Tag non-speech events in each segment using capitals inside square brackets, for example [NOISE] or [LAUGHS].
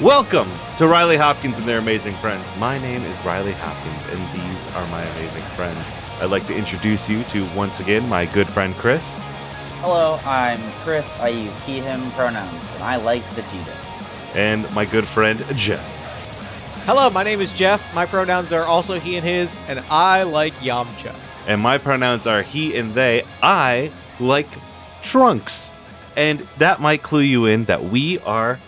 Welcome to Riley Hopkins and their amazing friends. My name is Riley Hopkins, and these are my amazing friends. I'd like to introduce you to once again my good friend Chris. Hello, I'm Chris. I use he, him pronouns, and I like the Vegeta. And my good friend Jeff. Hello, my name is Jeff. My pronouns are also he and his, and I like Yamcha. And my pronouns are he and they. I like trunks. And that might clue you in that we are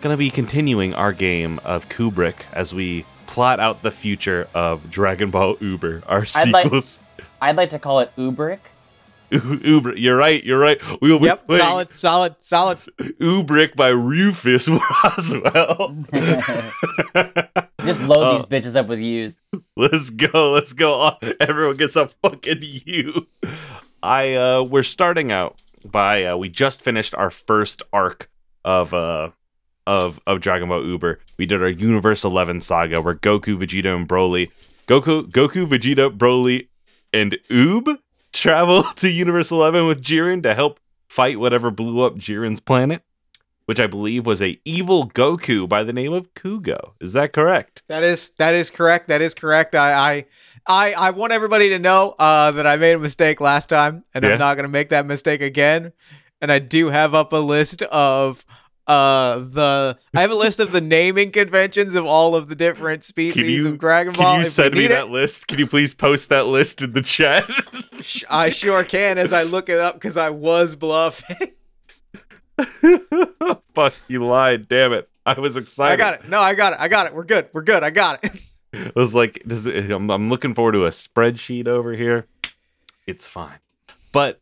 going to be continuing our game of Kubrick as we plot out the future of Dragon Ball Uber, our I'd like- sequels. [LAUGHS] I'd like to call it Ubrick. [LAUGHS] Uber, you're right, you're right. We will be Yep, playing solid, solid, solid. [LAUGHS] Ubrick by Rufus Roswell. Just load Oh. these bitches up with U's. let's go, let's go. Oh, Everyone gets a fucking U. I uh we're starting out by uh we just finished our first arc of uh of of Dragon Ball Uber. We did our Universe 11 saga where Goku, Vegeta and Broly Goku Goku, Vegeta, Broly and Oob travel [LAUGHS] to Universe 11 with Jiren to help fight whatever blew up Jiren's planet, which I believe was a evil Goku by the name of Kugo. Is that correct? That is that is correct. That is correct. I I I, I want everybody to know uh, that I made a mistake last time, and Yeah. I'm not gonna make that mistake again. And I do have up a list of uh the I have a list of the naming conventions of all of the different species you- of Dragon Ball. Can you if send me that it. list? Can you please post that list in the chat? I sure can as I look it up because I was bluffing. [LAUGHS] [LAUGHS] Fuck, you lied. Damn it. I was excited. I got it. No, I got it. I got it. We're good. We're good. I got it. [LAUGHS] I was like, does it, I'm, I'm looking forward to a spreadsheet over here. It's fine. But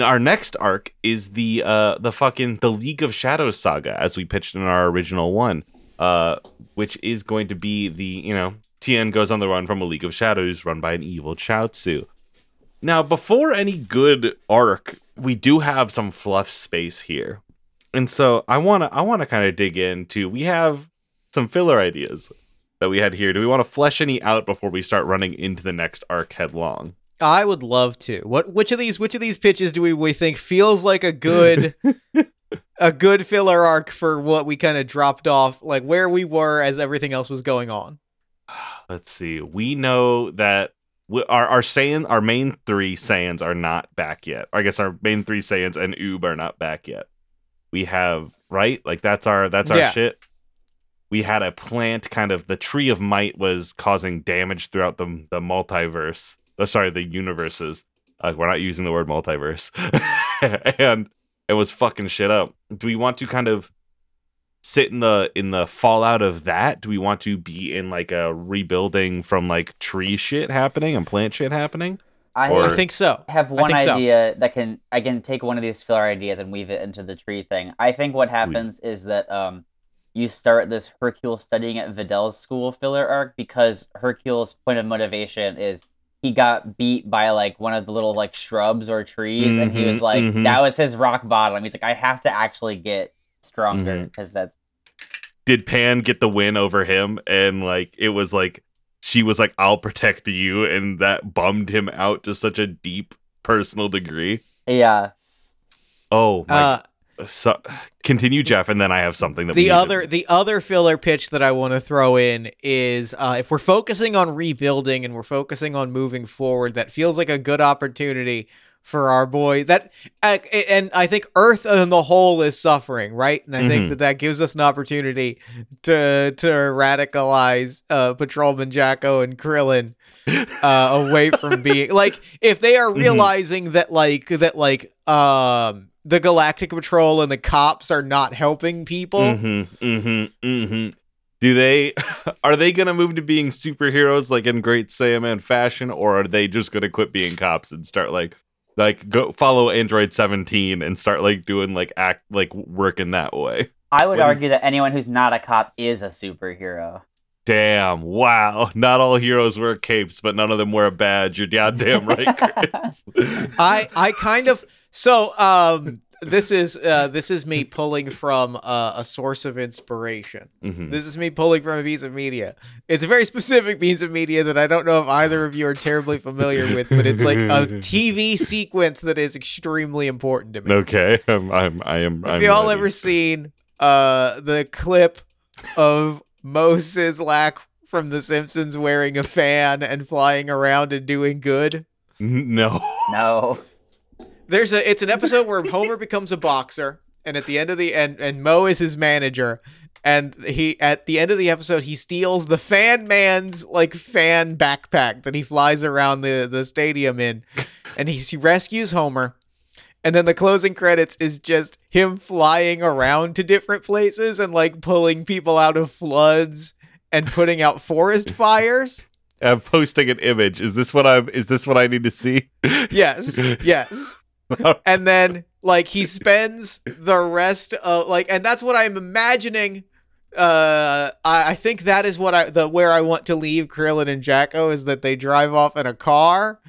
our next arc is the uh the fucking the League of Shadows saga as we pitched in our original one. Uh which is going to be the, you know, Tien goes on the run from a League of Shadows run by an evil Chaozu. Now, before any good arc, we do have some fluff space here. And so I want to I want to kind of dig into we have some filler ideas that we had here. Do we want to flesh any out before we start running into the next arc headlong? I would love to. What which of these which of these pitches do we, we think feels like a good [LAUGHS] a good filler arc for what we kind of dropped off, like where we were as everything else was going on? [SIGHS] Let's see. We know that we, our our Saiyan, our main three Saiyans are not back yet. I guess our main three Saiyans and Oob are not back yet. We have right, like that's our that's our Yeah. shit. We had a plant, kind of the tree of might was causing damage throughout the the multiverse. Oh, sorry, the universes. Uh, we're not using the word multiverse, [LAUGHS] and it was fucking shit up. Do we want to kind of sit in the in the fallout of that? Do we want to be in like a rebuilding from like tree shit happening and plant shit happening? I Or- I think so. have one think so. idea that can I can take one of these filler ideas and weave it into the tree thing. I think what happens is that um you start this Hercule studying at Videl's school filler arc because Hercule's point of motivation is he got beat by like one of the little like shrubs or trees and he was Mhm, like mhm. that was his rock bottom. He's like I have to actually get stronger because that's Did Pan get the win over him? And like it was like she was like, "I'll protect you," and that bummed him out to such a deep personal degree. yeah. Oh my! Uh, so, continue, Jeff, and then I have something that the need to- other the other filler pitch that I want to throw in is uh, if we're focusing on rebuilding and we're focusing on moving forward, that feels like a good opportunity for our boy that uh, and i think earth on the whole is suffering right and i Mhm. think that that gives us an opportunity to to radicalize uh patrolman Jaco and krillin uh away from being like if they are [LAUGHS] Mhm. realizing that like that like um the galactic patrol and the cops are not helping people Mm-hmm. Mm-hmm. Mm-hmm. Do they [LAUGHS] are they gonna move to being superheroes like in great Saiyaman fashion, or are they just gonna quit being cops and start like like go follow Android 17 and start like doing like act like working that way? I would What is- argue that anyone who's not a cop is a superhero. Damn, wow. Not all heroes wear capes, but none of them wear a badge. You're goddamn right, [LAUGHS] Chris. I I kind of so um this is uh this is me pulling from uh, a source of inspiration. Mhm. This is me pulling from a piece of media. It's a very specific piece of media that I don't know if either of you are terribly familiar with, but it's like a [LAUGHS] TV sequence that is extremely important to me. Okay, [LAUGHS] I'm, I'm, I am. Have I'm you all ready. ever seen uh the clip of Moe Szyslak from The Simpsons wearing a fan and flying around and doing good? No. no. [LAUGHS] There's a it's an episode where [LAUGHS] Homer becomes a boxer and at the end of the and and Moe is his manager and he at the end of the episode he steals the fan man's like fan backpack that he flies around the the stadium in and he, he rescues Homer and then the closing credits is just him flying around to different places and like pulling people out of floods and putting out forest [LAUGHS] fires. I'm posting an image. Is this what I'm? Is this what I need to see? Yes, [LAUGHS] yes. [LAUGHS] and then like he [LAUGHS] spends the rest of like and that's what i'm imagining uh I, I think that is what i the where i want to leave krillin and Jaco is that they drive off in a car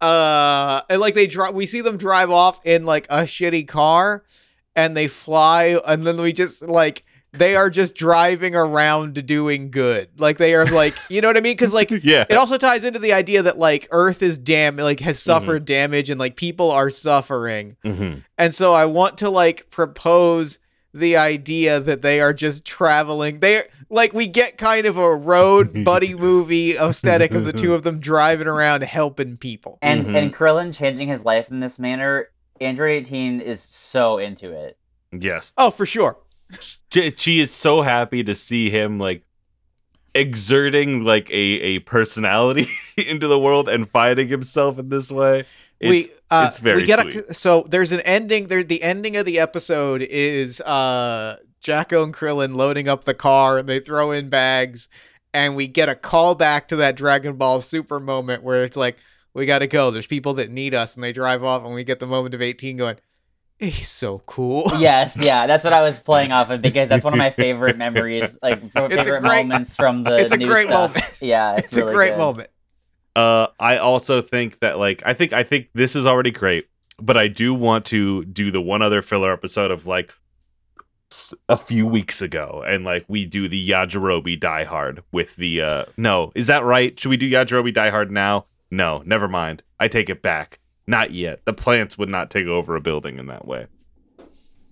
uh and like they drive we see them drive off in like a shitty car and they fly and then we just like they are just driving around doing good like they are like [LAUGHS] you know what i mean because like yeah. it also ties into the idea that like earth is dam like has suffered damage and like people are suffering Mhm. and so i want to like propose the idea that they are just traveling they like we get kind of a road [LAUGHS] buddy movie aesthetic of the two of them [LAUGHS] driving around helping people And Mhm. and Krillin changing his life in this manner, Android 18 is so into it. Yes. oh for sure She, is so happy to see him like exerting like a a personality [LAUGHS] into the world and finding himself in this way. It's, we uh, it's very we get sweet. A, so there's an ending there the ending of the episode is uh Jaco and Krillin loading up the car and they throw in bags and we get a call back to that Dragon Ball Super moment where it's like we got to go there's people that need us and they drive off and we get the moment of 18 going he's so cool [LAUGHS] Yes, yeah, that's what I was playing off of because that's one of my [LAUGHS] favorite memories, like favorite great- moments from the. it's a new great stuff. moment. Yeah, [LAUGHS] it's, it's a great good. moment Uh, I also think that like I think I think this is already great, but I do want to do the one other filler episode of like a few weeks ago, and like we do the Yajirobe Die Hard with the uh no, is that right? Should we do Yajirobe Die Hard now? No, never mind. I take it back. Not yet. The plants would not take over a building in that way.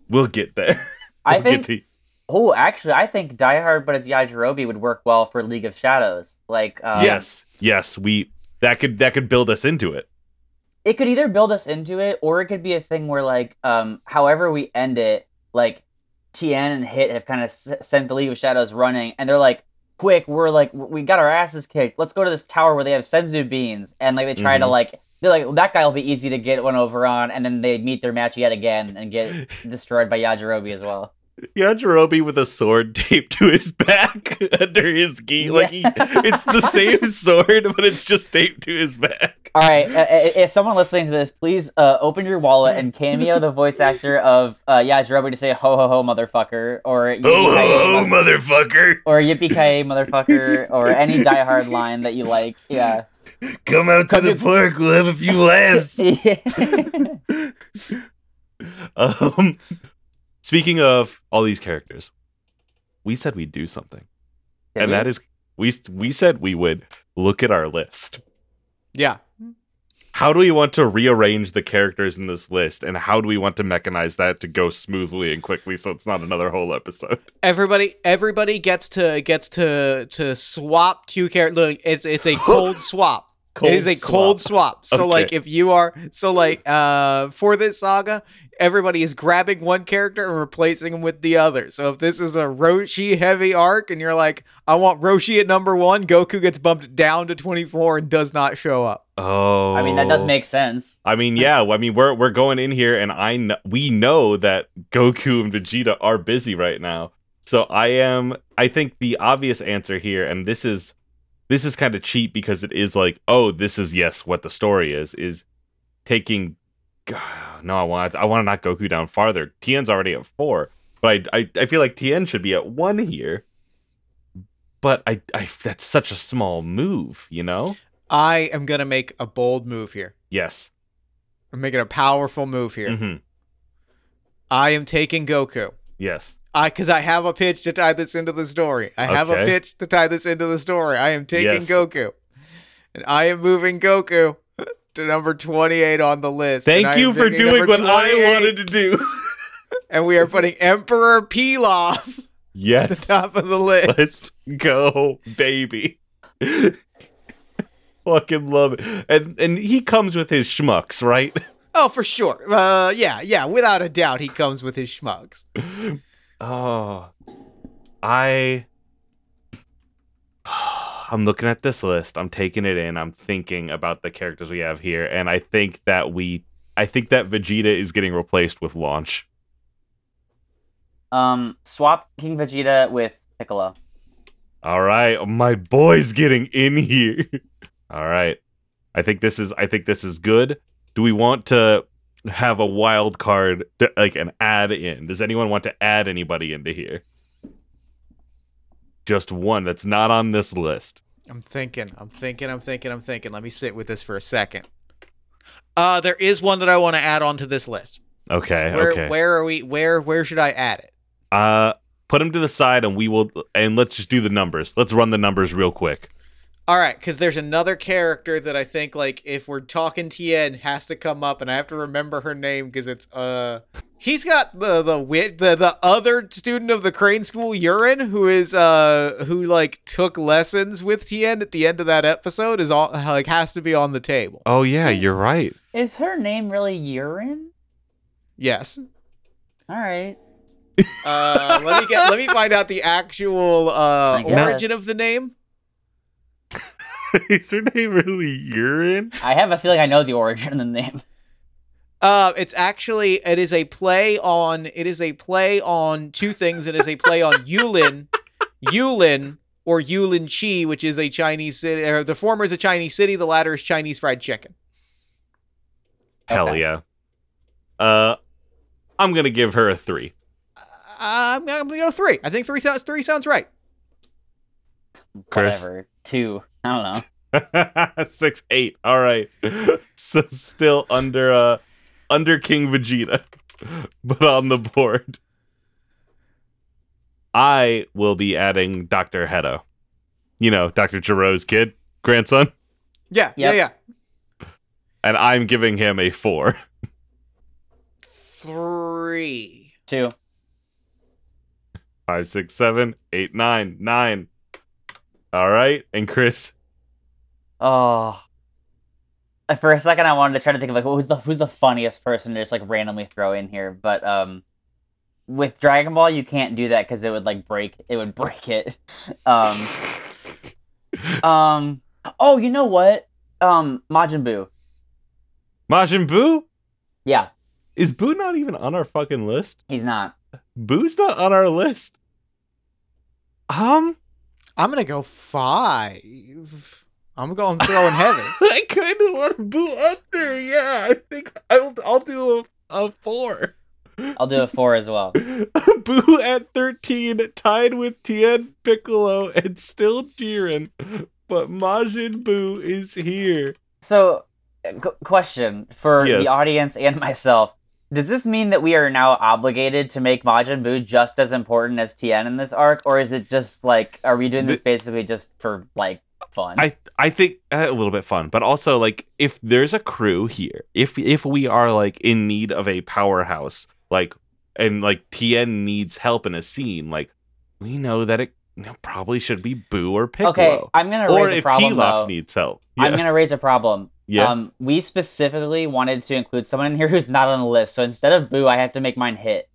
We'll get there. [LAUGHS] I We'll get think. to- Oh, actually, I think Die Hard, but it's Yajirobe would work well for League of Shadows. Like, um, yes, yes, we that could that could build us into it. it could either build us into it, or it could be a thing where, like, um, however we end it, like, Tien and Hit have kind of s- sent the League of Shadows running, and they're like, "Quick, we're like, we got our asses kicked. Let's go to this tower where they have senzu beans." And like, they try to Mhm. like, they're like, "That guy will be easy to get one over on," and then they meet their match yet again and get [LAUGHS] destroyed by Yajirobe as well. Yajirobe with a sword [LAUGHS] taped to his back [LAUGHS] under his gi. Like he, it's the same sword, but it's just taped to his back. All right, uh, uh, if someone listening to this, please uh, open your wallet and cameo the voice actor of uh, Yajirobe to say "ho ho ho, motherfucker" or "Yippee-ki-yay, oh, mother- motherfucker! or "Yippee ki motherfucker" or any Die Hard line that you like. Yeah. Come out Come to the to- park. We'll have a few [LAUGHS] laughs. um, speaking of all these characters, we said we'd do something, Did and we? that is we we said we would look at our list. yeah How do we want to rearrange the characters in this list, and how do we want to mechanize that to go smoothly and quickly, so it's not another whole episode? [LAUGHS] everybody everybody gets to gets to to swap two characters it's it's a cold [LAUGHS] swap it is a cold swap. So Okay. like if you are so like uh for this saga, everybody is grabbing one character and replacing him with the other. So if this is a Roshi heavy arc and you're like, I want Roshi at number one, Goku gets bumped down to 24 and does not show up. Oh, I mean, that does make sense. I mean, yeah. I mean, we're we're going in here, and I kn- we know that Goku and Vegeta are busy right now. So I am. I think the obvious answer here, and this is this is kind of cheap because it is like, oh, this is yes, what the story is is taking. God, no, I want I want to knock Goku down farther. Tien's already at four, but I I, I feel like Tien should be at one here. But I, I that's such a small move, you know. I am gonna make a bold move here. Yes. I'm making a powerful move here. hmm I am taking Goku. Yes. I because I have a pitch to tie this into the story. I have a pitch to tie this into the story. I am taking Yes. Goku, and I am moving Goku [LAUGHS] to number twenty-eight on the list. Thank you for doing what I wanted to do. [LAUGHS] And we are putting Emperor Pilaf [LAUGHS] at yes. the top of the list. Let's go, baby. Fucking love it. And and he comes with his schmucks, right? Oh, for sure. Uh, yeah, yeah. Without a doubt, he comes with his schmucks. Oh. I [SIGHS] I'm looking at this list. I'm taking it in. I'm thinking about the characters we have here and I think that we I think that Vegeta is getting replaced with Launch. Um, swap King Vegeta with Piccolo. All right, my boy's getting in here. [LAUGHS] All right. I think this is I think this is good. Do we want to have a wild card like an add in? Does anyone want to add anybody into here? Just one that's not on this list. I'm thinking. I'm thinking. I'm thinking. I'm thinking. Let me sit with this for a second. Uh, there is one that I want to add onto this list. Okay, Where okay. where are we? Where where should I add it? Uh put him to the side and we will and let's just do the numbers. Let's run the numbers real quick. All right, because there's another character that I think like if we're talking Tien has to come up, and I have to remember her name because it's uh he's got the the wit the the other student of the Crane School, Urine, who is uh who like took lessons with Tien at the end of that episode is all like has to be on the table. Oh yeah, you're right. Is her name really Urine? Yes. All right. Uh, let me get let me find out the actual uh [LAUGHS] origin of the name. [LAUGHS] is her name really Urine? I have a feeling I know the origin of the name. Uh, it's actually it is a play on it is a play on two things. It is a play on Yulin, Yulin or Yulin Chi, which is a Chinese city. Or the former is a Chinese city. The latter is Chinese fried chicken. Hell Okay. yeah. Uh I'm gonna give her a three. I'm, I'm gonna go three. I think three sounds three sounds right. Chris? Whatever. Two. I don't know. [LAUGHS] Six eight. All right. [LAUGHS] so still under uh under King Vegeta, [LAUGHS] but on the board. I will be adding Dr. Hedo. You know, Dr. Gero's kid, grandson. Yeah, Yep. yeah, yeah. And I'm giving him a four. Three. Two. Five, six, seven, eight, nine, nine. All right. And Chris. Oh. For a second, I wanted to try to think of like who's the who's the funniest person to just like randomly throw in here, but um, with Dragon Ball, you can't do that because it would like break it would break it. [LAUGHS] Um, [LAUGHS] um. Oh, you know what? Um, Majin Buu. Majin Buu? Yeah, Is Boo not even on our fucking list? he's not. Boo's not on our list. Um, I'm gonna go five. I'm going throwing heavy. [LAUGHS] I kind of want Boo up there. Yeah, I think I'll I'll do a, a four. I'll do a four as well. [LAUGHS] Boo at thirteen, tied with Tien Piccolo and still Jiren, but Majin Boo is here. So, uh, qu- question for Yes. the audience and myself: Does this mean that we are now obligated to make Majin Buu just as important as Tien in this arc, or is it just like, are we doing this basically just for like fun? I I think uh, a little bit fun, but also like if there's a crew here, if if we are like in need of a powerhouse, like and like Tien needs help in a scene, like we know that it you know, probably should be Boo or Piccolo. Okay, I'm gonna or raise a if problem Pilaf though. needs help. I'm gonna raise a problem. Yeah. Um, we specifically wanted to include someone in here who's not on the list, so instead of Boo, I have to make mine hit.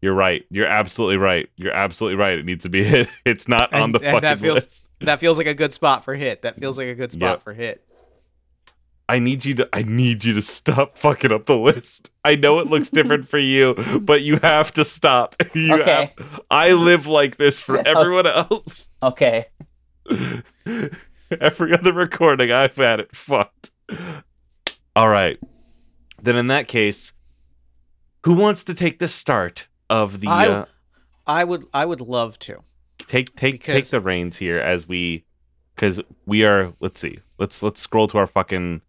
You're right. You're absolutely right. You're absolutely right. It needs to be [LAUGHS] hit. It's not on And- the and fucking that feels- list. That feels like a good spot for hit. That feels like a good spot Yep. for hit. I need you to I need you to stop [LAUGHS] fucking up the list. I know it looks different for you, [LAUGHS] but you have to stop. You Okay. have I live like this for everyone else. Okay. [LAUGHS] Every other recording I've had it fucked. All right. Then in that case, who wants to take the start of the I- uh, I would I would love to. take take take the reins here as we because we are let's see let's let's scroll to our fucking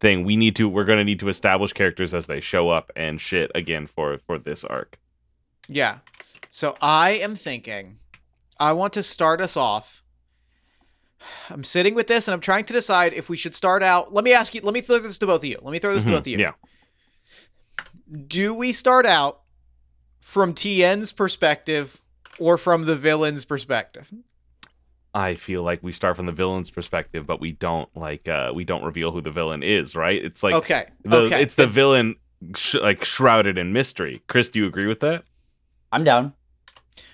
thing we need to we're gonna need to establish characters as they show up and shit again for for this arc Yeah. So I am thinking I want to start us off. I'm sitting with this and I'm trying to decide if we should start out. Let me ask you, let me throw this to both of you. Let me throw this Mhm, to both of you. yeah Do we start out from Tien's perspective or from the villain's perspective? i feel like we start from the villain's perspective but we don't like uh we don't reveal who the villain is right it's like okay. the, okay. it's the villain sh- like shrouded in mystery chris do you agree with that I'm down.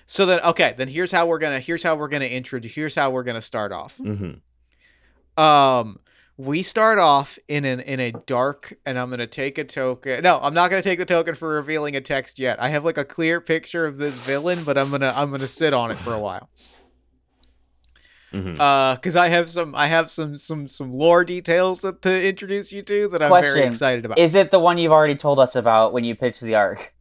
So then okay, then here's how we're gonna here's how we're gonna introduce here's how we're gonna start off. mm-hmm. Um we start off in an in a dark and I'm gonna take a token. No, I'm not gonna take the token for revealing a text yet. I have like a clear picture of this villain, but I'm gonna I'm gonna sit on it for a while. Mm-hmm. Uh because I have some I have some some some lore details that to introduce you to that I'm very excited about. Is it the one you've already told us about when you pitched the arc?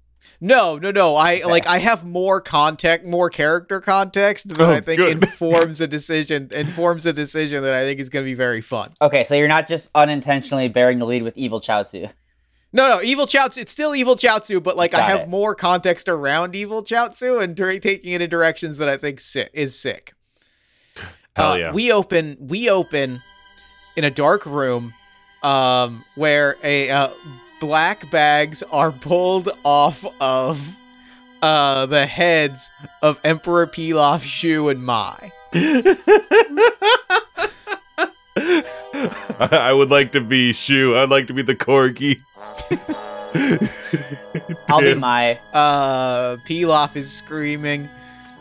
No, no, no. I Okay. like I have more context, more character context that Oh, I think good. informs a [LAUGHS] decision informs a decision that I think is going to be very fun. Okay, so you're not just unintentionally bearing the lead with evil Chaozu. No, no, evil Chaozu. It's still evil Chaozu, but like I have it. more context around evil Chaozu and dir- taking it in directions that I think si- is sick. Hell Uh, yeah. We open. We open in a dark room, um, where a uh, black bags are pulled off of uh the heads of Emperor Pilaf, Shu, and Mai. [LAUGHS] I would like to be Shu. I'd like to be the corgi. [LAUGHS] I'll be Damn. my. Uh, Pilaf is screaming.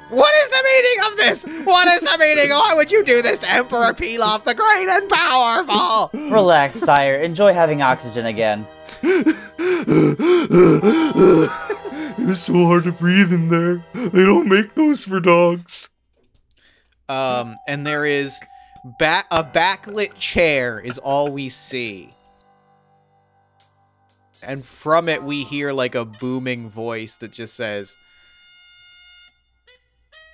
What is the meaning of this? What is the meaning? Why would you do this to Emperor Pilaf, the great and powerful? Relax, sire. Enjoy having oxygen again. [LAUGHS] it was so hard to breathe in there. They don't make those for dogs. Um, and there is ba- a backlit chair is all we see. And from it we hear like a booming voice that just says,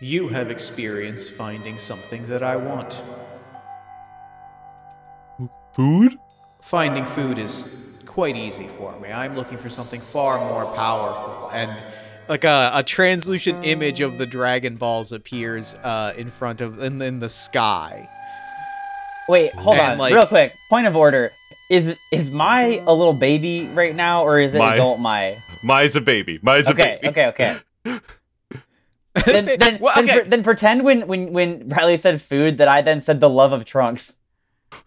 "You have experienced finding something that I want. Food? Finding food is quite easy for me. I'm looking for something far more powerful." And like a, a translucent image of the Dragon Balls appears uh, in front of in, in the sky. Wait, hold And, on, like- real quick. Point of order: is is Mai a little baby right now, or is it Mai. adult Mai? Mai's a baby. Mai's a Okay, baby. okay, okay. [LAUGHS] Then, then, Well, then, okay. pre- then pretend when, when when Riley said food that I then said the love of Trunks. [LAUGHS]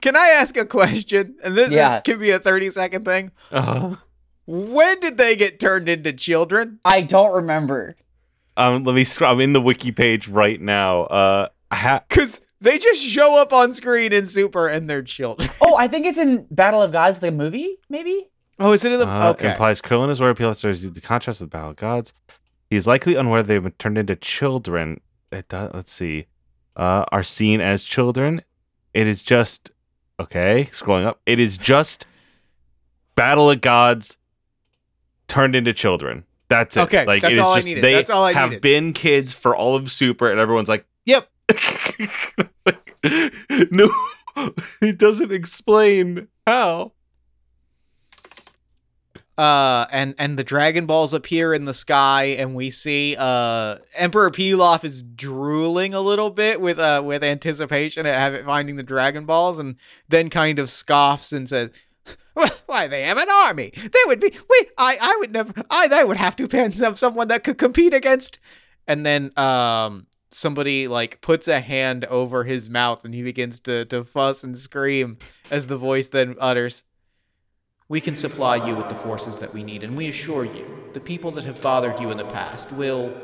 Can I ask a question? And this Yeah. is, can be a 30 second thing. Uh-huh. When did they get turned into children? I don't remember. Um, let me scroll. I'm in the wiki page right now. Uh, ha- Because they just show up on screen in Super and they're children. Oh, I think it's in Battle of Gods, the movie, maybe. Oh, is it in the. uh, okay. implies Krillin is aware of Pilaster's the contrast with Battle of Gods. He is likely unaware they've been turned into children. It does, let's see. Uh, are seen as children. It is just okay. Scrolling up. It is just Battle of Gods turned into children. That's it. Okay, like that's it all I just, needed. They That's all I have needed. been kids for all of Super, and everyone's like, "Yep." [LAUGHS] [LAUGHS] no, [LAUGHS] it doesn't explain how. Uh, and and the Dragon Balls appear in the sky, and we see uh Emperor Pilaf is drooling a little bit with uh with anticipation at finding the Dragon Balls, and then kind of scoffs and says, Why they have an army? They would be. We. I. I would never. I. They would have to find some someone that could compete against. And then um somebody like puts a hand over his mouth and he begins to to fuss and scream as the voice then utters. We can supply you with the forces that we need, and we assure you, the people that have bothered you in the past will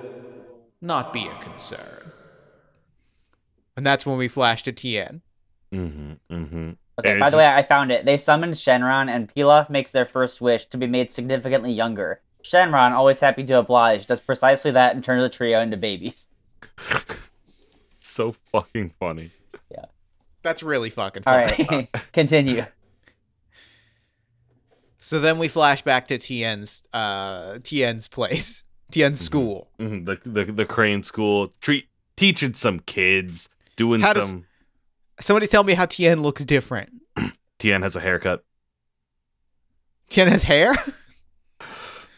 not be a concern. And that's when we flash to Tien. Mm-hmm. Mm-hmm. Okay, by the way, I found it. They summoned Shenron, and Pilaf makes their first wish to be made significantly younger. Shenron, always happy to oblige, does precisely that and turns the trio into babies. [LAUGHS] So fucking funny. Yeah. That's really fucking All funny. right, [LAUGHS] continue. So then we flash back to Tien's uh Tien's place. [LAUGHS] Tien's school. Mhm, The, the the crane school treat teaching some kids doing How does- some. Somebody tell me how Tien looks different. [CLEARS THROAT] Tien has a haircut. Tien has hair? [LAUGHS]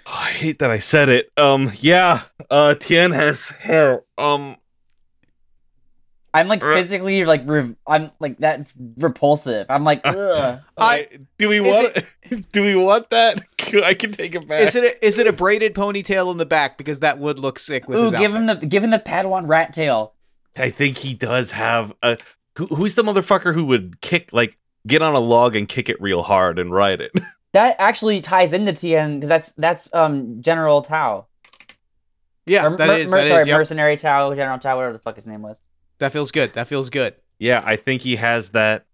Oh, I hate that I said it. Um, yeah. Uh, Tien has hair. Um, I'm like physically like re- I'm like that's repulsive. I'm like [LAUGHS] ugh. I- I do we is want [LAUGHS] do we want that? [LAUGHS] I can take it back. Is it a, is it a braided ponytail in the back because that would look sick with Ooh, his give outfit. him the give him the Padawan rat tail. I think he does have a. Who, who's the motherfucker who would kick like get on a log and kick it real hard and ride it? That actually ties into Tien because that's that's um General Tao. Yeah, Or that mer- is mer- that sorry, is, yep. Mercenary Tao, General Tao, whatever the fuck his name was. That feels good. That feels good. yeah, I think he has that.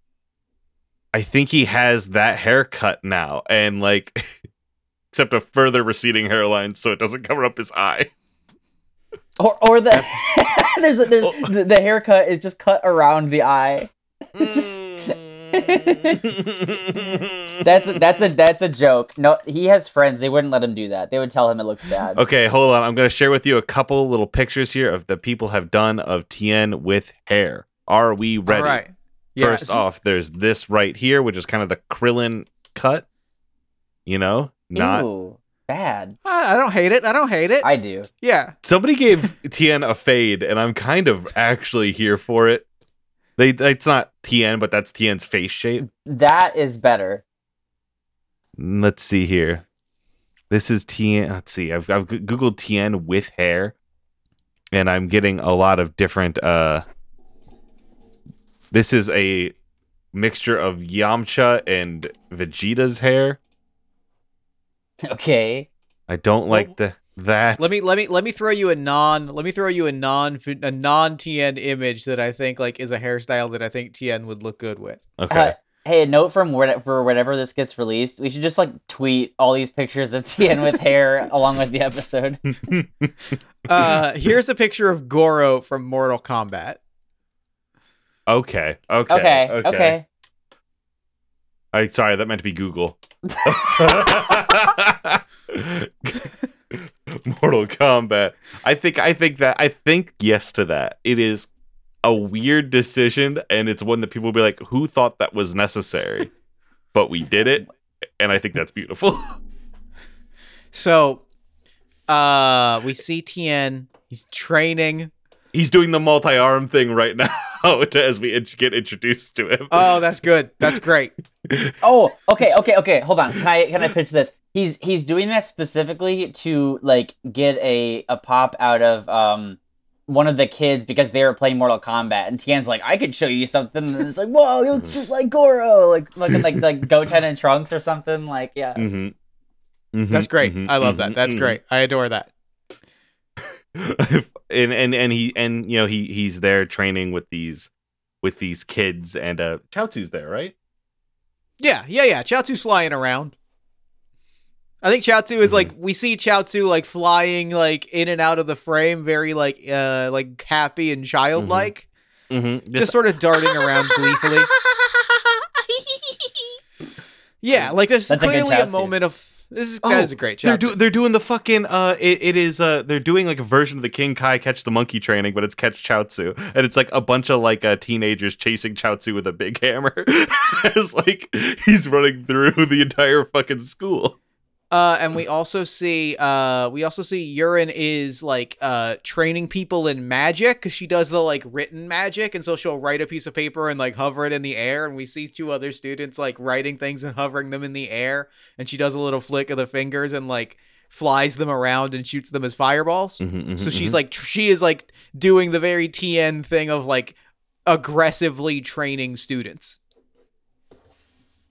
I think he has that haircut now, and like, [LAUGHS] except a further receding hairline, so it doesn't cover up his eye. Or or the [LAUGHS] there's a, there's oh. the, the haircut is just cut around the eye. [LAUGHS] It's just [LAUGHS] that's a, that's a that's a joke. No, he has friends. They wouldn't let him do that. They would tell him it looked bad. Okay, hold on. I'm going to share with you a couple little pictures here of the people have done of Tien with hair. Are we ready? All right. First off, there's this right here, which is kind of the Krillin cut. You know, not Ew, bad. I I don't hate it. I don't hate it. I do. yeah. somebody gave Tien a fade, and I'm kind of actually here for it. They, it's not Tien, but that's Tien's face shape. That is better. Let's see here. This is Tien. Let's see. I've, I've googled Tien with hair, and I'm getting a lot of different. uh This is a mixture of Yamcha and Vegeta's hair. [LAUGHS] Okay. I don't like the that. Let me let me let me throw you a non let me throw you a non a non Tien image that I think like is a hairstyle that I think Tien would look good with. Okay. Uh, hey, a note from what for whenever this gets released, we should just like tweet all these pictures of Tien with hair [LAUGHS] along with the episode. Uh here's a picture of Goro from Mortal Kombat. okay. Okay. Okay. Okay. I sorry, that meant to be Google. [LAUGHS] [LAUGHS] [LAUGHS] Mortal Kombat. I think I think that I think yes to that. It is a weird decision and it's one that people will be like, who thought that was necessary? [LAUGHS] But we did it, and I think that's beautiful. So uh we see Tien, he's training. He's doing the multi-arm thing right [LAUGHS] now to, as we int- get introduced to him. Oh, that's good. That's great. [LAUGHS] Oh, okay, okay, okay. Hold on. Can I can I pitch this? He's he's doing that specifically to like get a a pop out of um one of the kids because they were playing Mortal Kombat, and Tien's like, I could show you something. And it's like, whoa, he looks just like Goro, like looking like like [LAUGHS] Goten and Trunks or something. Like, yeah. Mm-hmm. That's great. I love that. That's great. I adore that. [LAUGHS] and and and he and you know he he's there training with these with these kids and uh Chaozu's there, right? Yeah, yeah, yeah. Chaozu's flying around. I think Chaozu is like we see Chaozu like flying like in and out of the frame, very like uh like happy and childlike, Mm-hmm. just sort of darting around gleefully. [LAUGHS] Yeah, like this is That's a clearly a, Chaozu. moment of this is that is a great Oh, They're, do, they're doing the fucking uh it, it is uh they're doing like a version of the King Kai catch the monkey training, but it's catch Chaozu. And it's like a bunch of like uh teenagers chasing Chaozu with a big hammer. [LAUGHS] it's like he's running through the entire fucking school. Uh, and we also see uh, we also see Urine is like uh, training people in magic because she does the like written magic, and so she'll write a piece of paper and like hover it in the air. And we see two other students like writing things and hovering them in the air, and she does a little flick of the fingers and like flies them around and shoots them as fireballs. Mhm, mhm, So she's mhm. like tr- she is like doing the very Tien thing of like aggressively training students.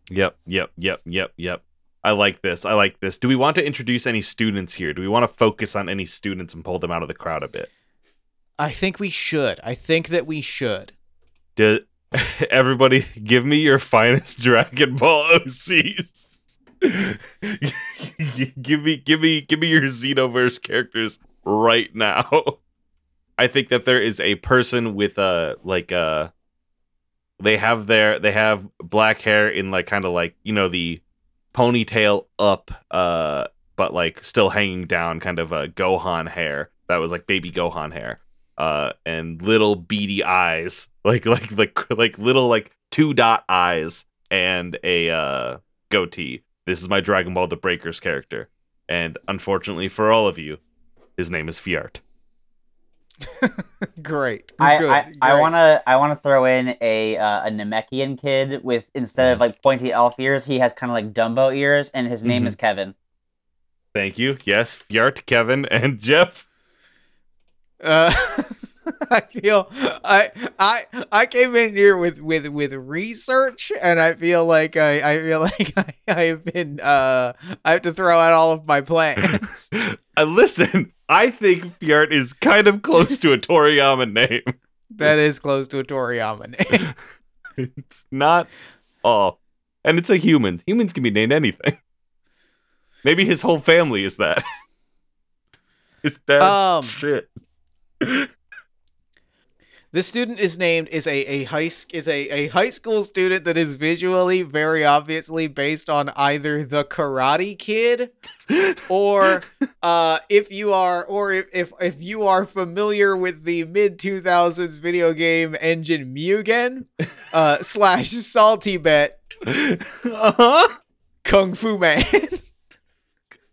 Yep, yep, yep, yep, yep. I like this. I like this. Do we want to introduce any students here? Do we want to focus on any students and pull them out of the crowd a bit? I think we should. I think that we should. Do, [LAUGHS] everybody, give me your finest [LAUGHS] Dragon Ball OCs. [LAUGHS] give me, give me, give me your Xenoverse characters right now. I think that there is a person with a like a. They have their they have black hair in like kind of like you know the ponytail up, uh, but like still hanging down, kind of a Gohan hair. That was like baby Gohan hair. Uh and little beady eyes. [LAUGHS] Like like like like little like two dot eyes and a uh goatee. This is my dragon ball the breakers character. And unfortunately for all of you his name is fiart [LAUGHS] Great. I, Good. I, I want to I want to throw in a uh, a Namekian kid with instead of like pointy elf ears, he has kind of like Dumbo ears, and his name Mhm. is Kevin. thank you yes fiart kevin and [LAUGHS] jeff Uh, [LAUGHS] I feel I I I came in here with with with research, and I feel like I I feel like I, I have been uh I have to throw out all of my plans. uh, listen i think fiart is kind of close to a toriyama name. That is close to a Toriyama name. [LAUGHS] it's not oh and it's a human. Humans can be named anything. Maybe his whole family is that. [LAUGHS] It's that Um, shit This student is named is a a high is a, a high school student that is visually very obviously based on either the Karate Kid [LAUGHS] or uh if you are or if if, if you are familiar with the mid 2000s video game engine Mugen [LAUGHS] uh slash Salty Bet. Uh-huh. Kung Fu Man.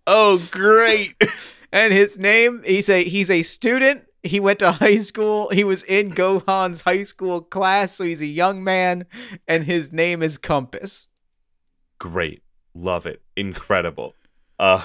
Oh great. [LAUGHS] And his name he's a he's a student he went to high school he was in gohan's high school class so he's a young man and his name is compass great love it incredible uh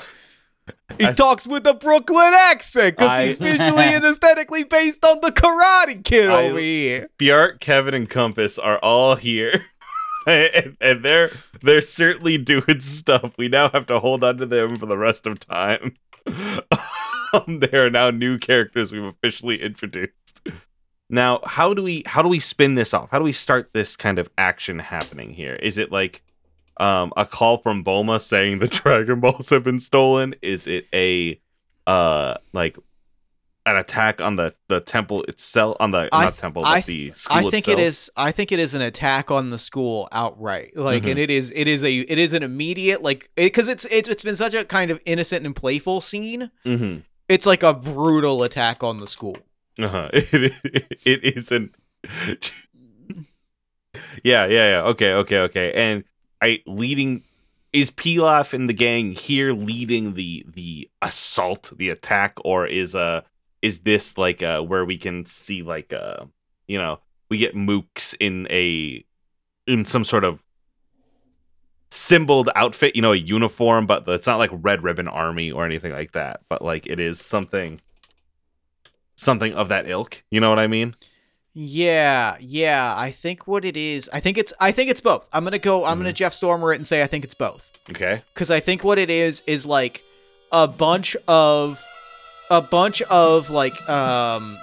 he I- talks with a brooklyn accent because he's visually and aesthetically based on the karate kid I- over here Bjart, Kevin, and Compass are all here. [LAUGHS] and, and they're they're certainly doing stuff. We now have to hold on to them for the rest of time. [LAUGHS] um, they are now new characters we've officially introduced. Now, how do we how do we spin this off? How do we start this kind of action happening here? Is it like um, a call from Bulma saying the [LAUGHS] Dragon Balls have been stolen? Is it a uh like an attack on the the temple itself on the I not temple I but the school I think itself? it is. I think it is an attack on the school outright. Like, Mhm. and it is. It is a. It is an immediate like because it's it's it's been such a kind of innocent and playful scene. Mm-hmm. It's like a brutal attack on the school. Uh-huh. [LAUGHS] It, it isn't. [LAUGHS] yeah, yeah, yeah. Okay, okay, okay. And I leading is Pilaf and the gang here leading the the assault, the attack, or is uh is this like uh where we can see like uh you know we get mooks in a in some sort of symboled outfit, you know, a uniform, but it's not like Red Ribbon Army or anything like that. But like it is something something of that ilk. You know what I mean? Yeah, yeah. I think what it is. I think it's. I think it's both. I'm gonna go. I'm gonna Jeff Stormer it and say I think it's both. Okay. because I think what it is is like a bunch of a bunch of like um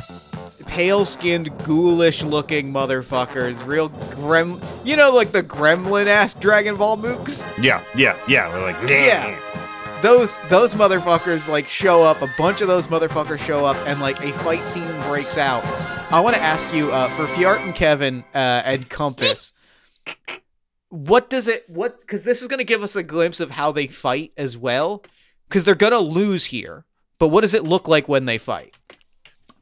pale skinned ghoulish looking motherfuckers real grem you know like the gremlin ass dragon ball mooks Yeah, yeah, yeah. We're like, Damn. Yeah. those those motherfuckers like show up a bunch of those motherfuckers show up and like a fight scene breaks out i want to ask you uh, for fiart and kevin uh, and compass what does it what because this is going to give us a glimpse of how they fight as well because they're going to lose here but what does it look like when they fight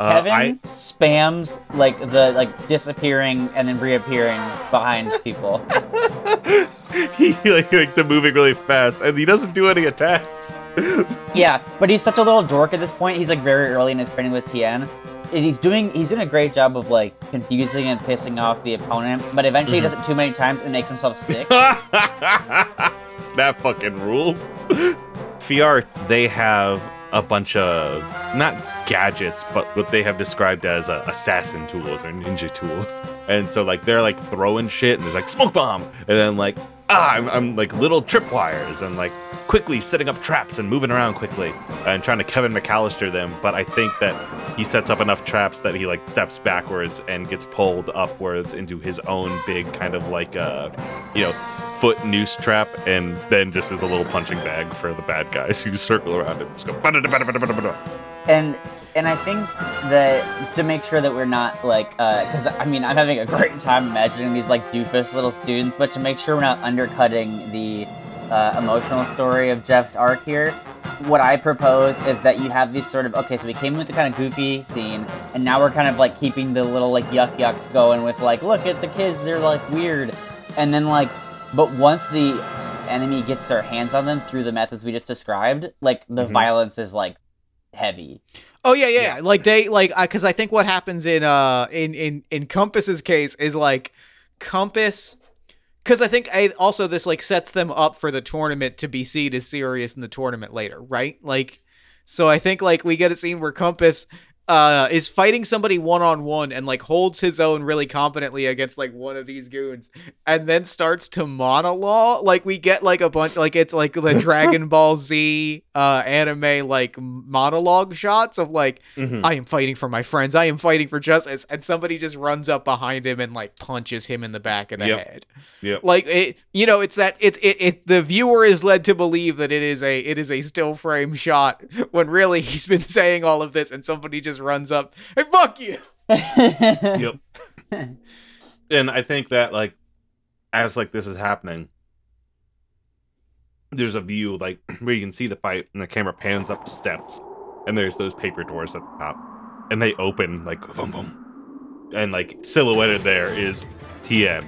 Uh, Kevin I, spams like the like disappearing and then reappearing behind [LAUGHS] people. [LAUGHS] he like, like the moving really fast, and he doesn't do any attacks. [LAUGHS] Yeah, but he's such a little dork at this point. He's like very early in his training with Tien. And he's doing he's doing a great job of like confusing and pissing off the opponent, but eventually he does it too many times and makes himself sick. that fucking rules. Fiar, they have a bunch of not gadgets, but what they have described as uh, assassin tools or ninja tools. [LAUGHS] And so like they're like throwing shit, and there's like smoke bomb, and then like ah, I'm, I'm like little tripwires, and like quickly setting up traps and moving around quickly and trying to Kevin McAllister them. But I think that he sets up enough traps that he like steps backwards and gets pulled upwards into his own big kind of like uh, you know foot noose trap and then just as a little punching bag for the bad guys who circle around him. Just go. And and I think that to make sure that we're not like, because I mean, I'm having a great time imagining these like doofus little students, but to make sure we're not undercutting the uh, emotional story of Jeff's arc here, what I propose is that you have these sort of okay, so we came with the kind of goofy scene, and now we're kind of like keeping the little like yuck yucks going with like, look at the kids, they're like weird, and then like, but once the enemy gets their hands on them through the methods we just described, like the Mhm. violence is like heavy. Oh yeah, yeah, yeah. Like they like because I think what happens in uh in in in Compass's case is like Compass because I think I, also this like sets them up for the tournament to be seen as serious in the tournament later, right? Like, so I think like we get a scene where Compass uh is fighting somebody one on one and like holds his own really confidently against like one of these goons and then starts to monologue like we get like a bunch like it's like the [LAUGHS] Dragon Ball Z uh anime like monologue shots of like Mhm. I am fighting for my friends. I am fighting for justice. And somebody just runs up behind him and like punches him in the back of the Yep. head. Yep. Like it, you know, it's that it's it, it. The viewer is led to believe that it is a it is a still frame shot when really he's been saying all of this and somebody just runs up. Hey, fuck you. [LAUGHS] yep. and I think that like as like this is happening, there's a view like [CLEARS THROAT] where you can see the fight and the camera pans up the steps and there's those paper doors at the top. And they open like boom boom. And like silhouetted there is Tien.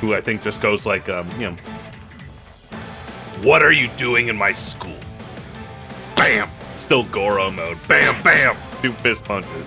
Who I think just goes like um, you know What are you doing in my school? Bam! Still Goro mode. Bam bam! Two fist punches.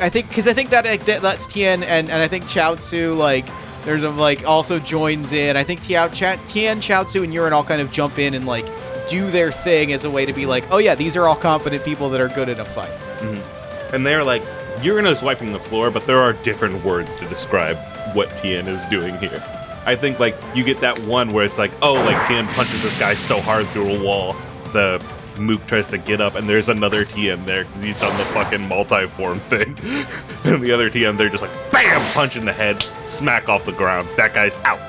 I think because I think that, like, that that's Tien and and I think Chaozu like there's a like also joins in. I think Tiao Cha, Tien, Chaozu, and Yurin all kind of jump in and like do their thing as a way to be like, oh yeah, these are all competent people that are good at a fight. Mm-hmm. and they're like Urano's wiping the floor, but there are different words to describe what Tien is doing here. I think like you get that one where it's like, oh, like Tien punches this guy so hard through a wall, the Mook tries to get up, and there's another Tien there because he's done the fucking multi-form thing, [LAUGHS] and the other Tien, they're just like, bam, punch in the head, smack off the ground. That guy's out.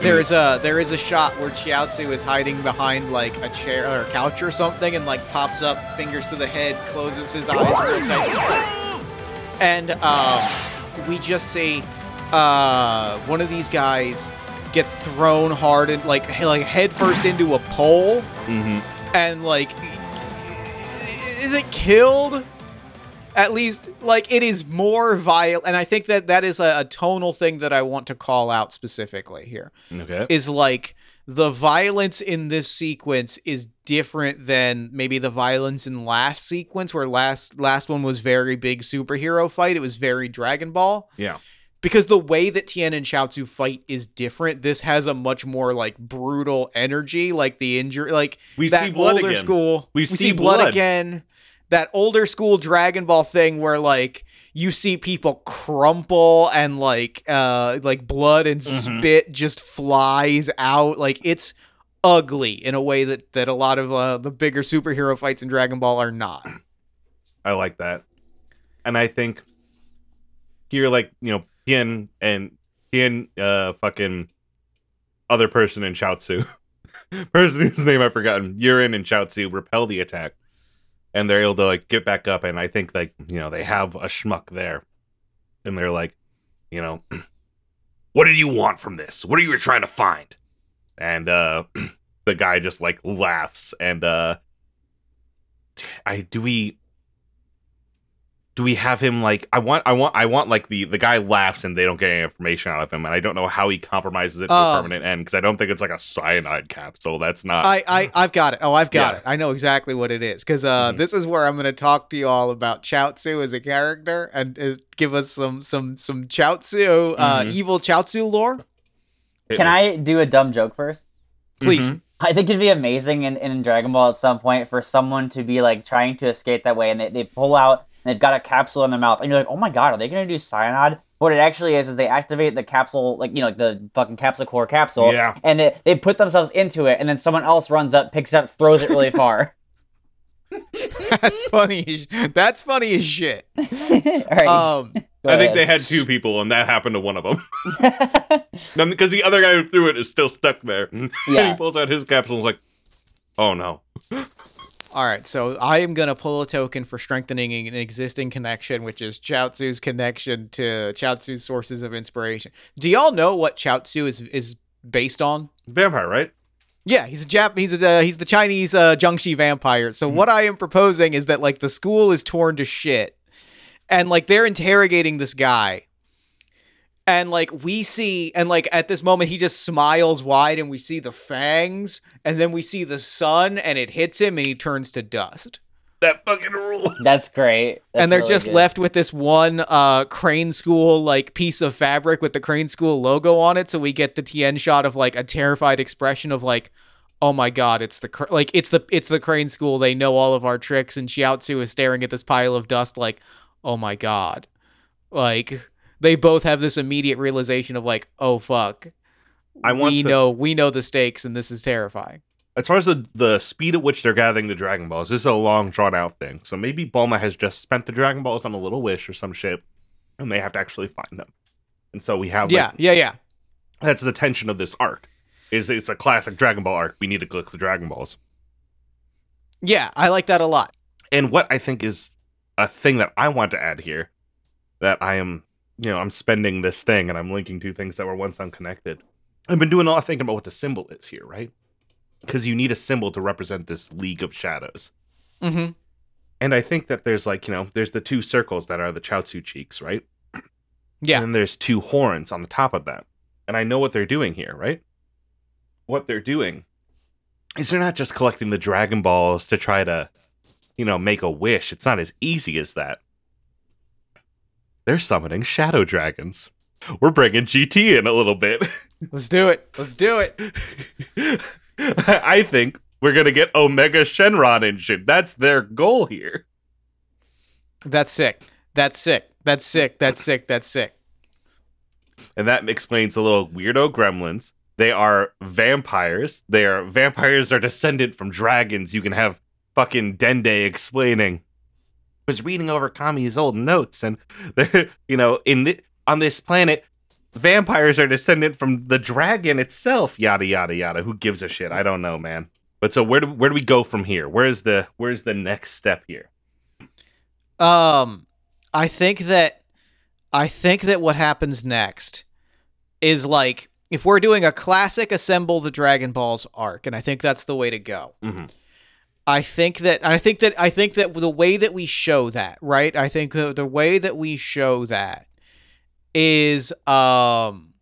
There is a there is a shot where Chiaotzu is hiding behind like a chair or a couch or something, and like pops up, fingers to the head, closes his eyes and um, we just see uh, one of these guys get thrown hard and like like head first into a pole, hmm and like is it killed? At least, like it is more violent, and I think that that is a, a tonal thing that I want to call out specifically here Okay. is like the violence in this sequence is different than maybe the violence in last sequence where last last one was very big superhero fight it was very dragon ball Yeah. Because the way that Tien and Chaozu fight is different this has a much more like brutal energy like the injury like We that see blood older again. school We see blood, blood. again that older school dragon ball thing where like you see people crumple and like uh like blood and Mhm. spit just flies out like it's ugly in a way that that a lot of uh, the bigger superhero fights in dragon ball are not I like that. And I think here, like, you know, Tien and Tien, uh, fucking other person in Chaozu, [LAUGHS] person whose name I've forgotten, Yurin and Chaozu repel the attack. And they're able to, like, get back up. And I think, like, you know, they have a schmuck there. And they're like, you know, [CLEARS THROAT] what did you want from this? What are you trying to find? And, uh, [CLEARS THROAT] the guy just, like, laughs. And, uh, I do we do we have him like I want I want I want like the the guy laughs and they don't get any information out of him and I don't know how he compromises it to a Um, permanent end because I don't think it's like a cyanide capsule. That's not. I, I I've got it. Oh, I've got Yeah. it. I know exactly what it is because uh, Mhm. this is where I'm going to talk to you all about Chaozu as a character and uh, give us some some some Chaozu uh, Mhm. evil Chaozu lore, Can I do a dumb joke first? please. Mhm. I think it'd be amazing in, in Dragon Ball at some point for someone to be like trying to escape that way and they, they pull out and they've got a capsule in their mouth and you're like, oh my god, are they gonna do cyanide? What it actually is is they activate the capsule, like you know, like the fucking capsule core capsule, Yeah. and they, they put themselves into it, and then someone else runs up, picks it up, throws it really far. [LAUGHS] [LAUGHS] That's funny. That's funny as shit. [LAUGHS] All right, Um, go I think they had two people and that happened to one of them because the other guy who threw it is still stuck there. and Yeah. he pulls out his capsule and is like, "Oh no." All right, so I am gonna pull a token for strengthening an existing connection, which is Chaozu's connection to Chaozu's sources of inspiration. Do y'all know what Chaozu is is based on? Vampire, right? Yeah, he's a Jap. He's a uh, he's the Chinese uh, jiangshi vampire. So what I am proposing is that like the school is torn to shit, and like they're interrogating this guy, and like we see, and like at this moment he just smiles wide, and we see the fangs, and then we see the sun, and it hits him, and he turns to dust. That fucking rules. [LAUGHS] That's great. That's and they're really just good. left with this one uh crane school like piece of fabric with the crane school logo on it so we get the Tien shot of like a terrified expression of like oh my god it's the cr- like it's the it's the crane school they know all of our tricks and Chaozu is staring at this pile of dust like oh my god like they both have this immediate realization of like oh fuck I want we to- know we know the stakes and this is terrifying As far as the, the speed at which they're gathering the Dragon Balls, this is a long drawn out thing. So maybe Bulma has just spent the Dragon Balls on a little wish or some shit, and they have to actually find them. And so we have like, yeah yeah yeah that's the tension of this arc. Is it's a classic Dragon Ball arc. We need to collect the Dragon Balls. yeah i like that a lot And what I think is a thing that I want to add here, that I am, you know, I'm spending this thing and I'm linking two things that were once unconnected. I've been doing a lot of thinking about what the symbol is here, right? Because you need a symbol to represent this League of Shadows. mm-hmm And I think that there's like, you know, there's the two circles that are the Chaozu cheeks, right? yeah And there's two horns on the top of that. And I know what they're doing here, right? What they're doing is they're not just collecting the Dragon Balls to try to, you know, make a wish. It's not as easy as that. They're summoning shadow dragons. We're bringing GT in a little bit. [LAUGHS] let's do it let's do it [LAUGHS] I think we're going to get Omega Shenron engine. That's their goal here. That's sick. That's sick. That's sick. That's sick. That's sick. And that explains the little weirdo gremlins. They are vampires. They are vampires are descended from dragons. You can have fucking Dende explaining. Was reading over Kami's old notes, and [LAUGHS] you know in the, on this planet, vampires are descended from the dragon itself. Yada yada yada. Who gives a shit? I don't know, man. But so where do where do we go from here? Where's the where's the next step here? Um, I think that I think that what happens next is like if we're doing a classic assemble the Dragon Balls arc, and I think that's the way to go. Mhm. I think that I think that I think that the way that we show that, right? I think the the way that we show that is um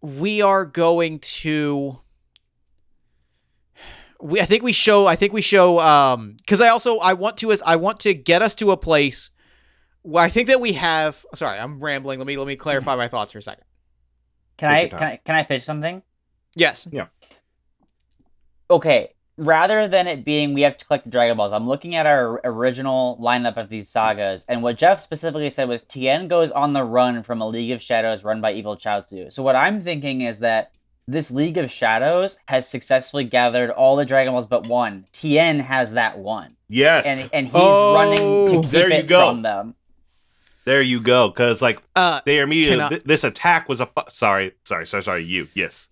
we are going to we I think we show I think we show um cuz I also I want to as I want to get us to a place where I think that we have sorry, I'm rambling. Let me let me clarify my thoughts for a second. Can Take I can I can I pitch something? Yes. Yeah. Okay, rather than it being we have to collect the Dragon Balls, I'm looking at our original lineup of these sagas, and what Jeff specifically said was Tien goes on the run from a League of Shadows run by Evil Chaozu. So what I'm thinking is that this League of Shadows has successfully gathered all the Dragon Balls but one. Tien has that one, Yes, and and he's Oh, running to keep there you it go. from them. there you go. Because like Uh they are immediately I- th- this attack was a fu- sorry sorry sorry sorry you yes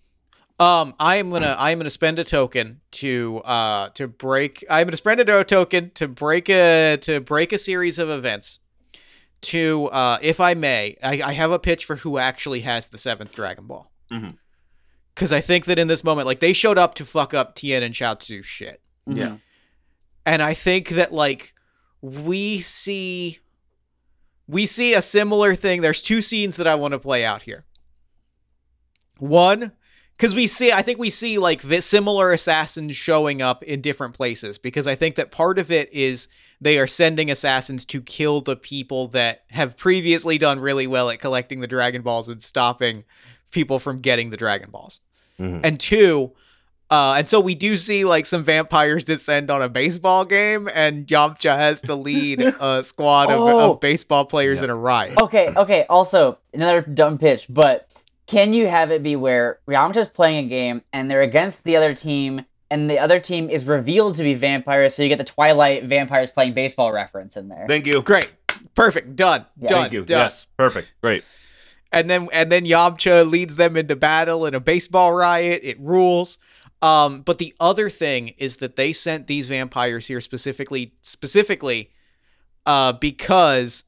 Um, I am gonna I am gonna spend a token to uh to break. I'm gonna spend a token to break a to break a series of events. To uh, if I may, I, I have a pitch for who actually has the seventh Dragon Ball. Mhm. Because I think that in this moment, like they showed up to fuck up Tien and Chaozu shit, Yeah. Mhm. and I think that like we see we see a similar thing. There's two scenes that I want to play out here. One, because we see, I think we see like similar assassins showing up in different places. Because I think that part of it is they are sending assassins to kill the people that have previously done really well at collecting the Dragon Balls and stopping people from getting the Dragon Balls. Mhm. And two, uh, and so we do see like some vampires descend on a baseball game, and Yamcha has to lead [LAUGHS] a squad of, Oh. of baseball players in a riot. Okay, okay. Also, another dumb pitch, but can you have it be where Yamcha's playing a game and they're against the other team, and the other team is revealed to be vampires, so you get the Twilight vampires playing baseball reference in there? Thank you. Great, perfect, done, Yeah. done, Thank you. done. Yes. Perfect. Great. And then and then Yamcha leads them into battle in a baseball riot. It rules. Um, but the other thing is that they sent these vampires here specifically specifically uh, because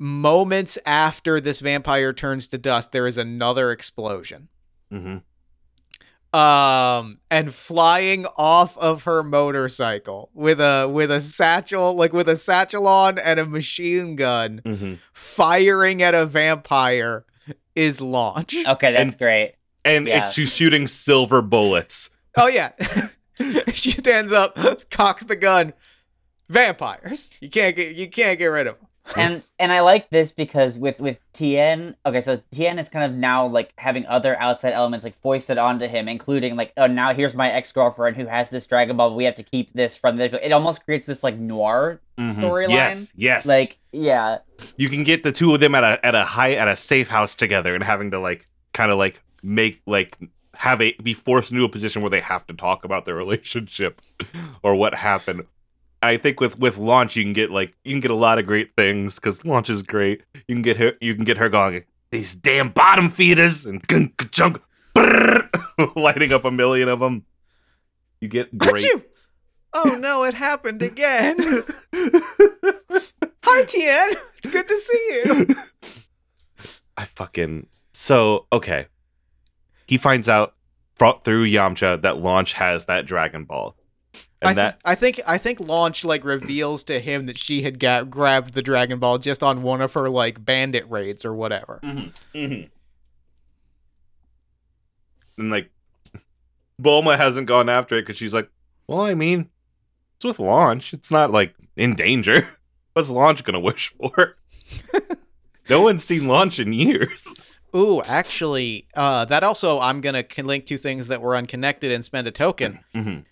moments after this vampire turns to dust, there is another explosion. hmm um and flying off of her motorcycle with a with a satchel like with a satchel on and a machine gun hmm firing at a vampire is launch Okay, that's And- great. And Yeah. it's she's shooting silver bullets. oh yeah [LAUGHS] she stands up [LAUGHS] cocks the gun vampires you can't get you can't get rid of them and and I like this because with with Tien, okay, so Tien is kind of now like having other outside elements like foisted onto him, including like, oh, now here's my ex girlfriend who has this Dragon Ball. We have to keep this from the. It almost creates this like noir Mhm. storyline. Yes. Yes. Like, yeah, you can get the two of them at a at a high at a safe house together and having to like kind of like make like have a be forced into a position where they have to talk about their [LAUGHS] relationship or what happened. I think with with launch you can get like you can get a lot of great things because launch is great. You can get her you can get her going these damn bottom feeders and junk [LAUGHS] lighting up a million of them. You get great. Achoo! oh no it happened again [LAUGHS] hi tien it's good to see you I fucking so okay. He finds out through Yamcha that Launch has that Dragon Ball, I, th- that I think I think launch like reveals to him that she had ga- grabbed the Dragon Ball just on one of her like bandit raids or whatever. and like [LAUGHS] Bulma hasn't gone after it because she's like, well, I mean, it's with Launch. It's not like in danger. [LAUGHS] What's Launch gonna wish for? [LAUGHS] no one's seen Launch in years. Ooh, actually, uh, that also I'm gonna link two things that were unconnected and spend a token. Mhm.